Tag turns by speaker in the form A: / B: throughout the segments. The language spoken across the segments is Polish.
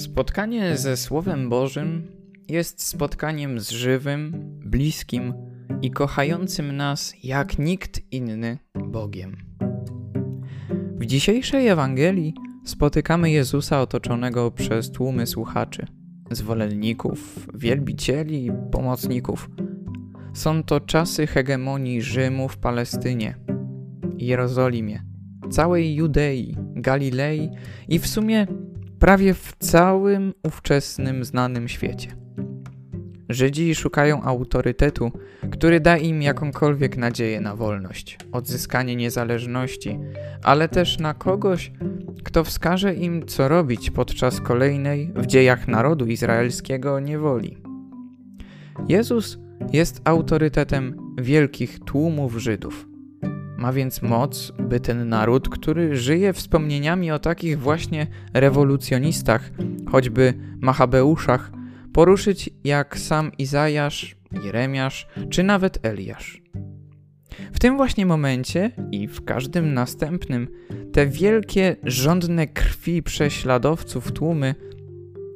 A: Spotkanie ze Słowem Bożym jest spotkaniem z żywym, bliskim i kochającym nas jak nikt inny Bogiem. W dzisiejszej Ewangelii spotykamy Jezusa otoczonego przez tłumy słuchaczy, zwolenników, wielbicieli i pomocników. Są to czasy hegemonii Rzymu w Palestynie, Jerozolimie, całej Judei, Galilei i w sumie prawie w całym ówczesnym znanym świecie. Żydzi szukają autorytetu, który da im jakąkolwiek nadzieję na wolność, odzyskanie niezależności, ale też na kogoś, kto wskaże im, co robić podczas kolejnej w dziejach narodu izraelskiego niewoli. Jezus jest autorytetem wielkich tłumów Żydów. Ma więc moc, by ten naród, który żyje wspomnieniami o takich właśnie rewolucjonistach, choćby Machabeuszach, poruszyć jak sam Izajasz, Jeremiasz czy nawet Eliasz. W tym właśnie momencie i w każdym następnym te wielkie, żądne krwi prześladowców tłumy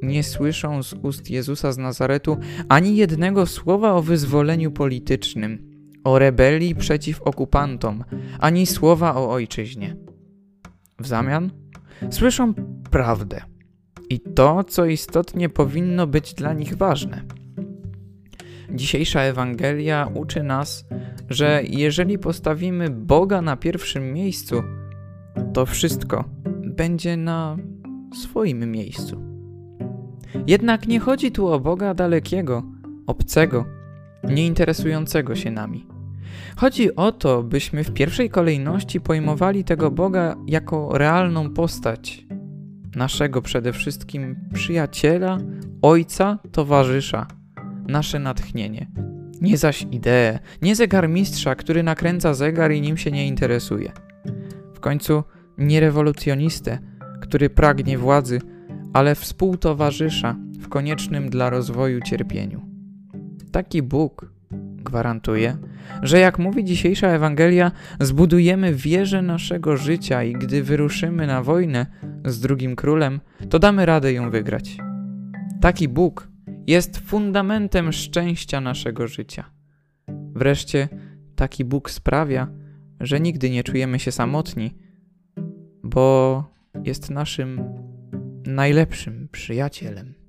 A: nie słyszą z ust Jezusa z Nazaretu ani jednego słowa o wyzwoleniu politycznym, o rebelii przeciw okupantom, ani słowa o ojczyźnie. W zamian słyszą prawdę i to, co istotnie powinno być dla nich ważne. Dzisiejsza Ewangelia uczy nas, że jeżeli postawimy Boga na pierwszym miejscu, to wszystko będzie na swoim miejscu. Jednak nie chodzi tu o Boga dalekiego, obcego, nieinteresującego się nami. Chodzi o to, byśmy w pierwszej kolejności pojmowali tego Boga jako realną postać, naszego przede wszystkim przyjaciela, ojca, towarzysza, nasze natchnienie. Nie zaś ideę, nie zegarmistrza, który nakręca zegar i nim się nie interesuje. W końcu nie rewolucjonistę, który pragnie władzy, ale współtowarzysza w koniecznym dla rozwoju cierpieniu. Taki Bóg gwarantuje, że jak mówi dzisiejsza Ewangelia, zbudujemy wieżę naszego życia i gdy wyruszymy na wojnę z drugim królem, to damy radę ją wygrać. Taki Bóg jest fundamentem szczęścia naszego życia. Wreszcie taki Bóg sprawia, że nigdy nie czujemy się samotni, bo jest naszym najlepszym przyjacielem.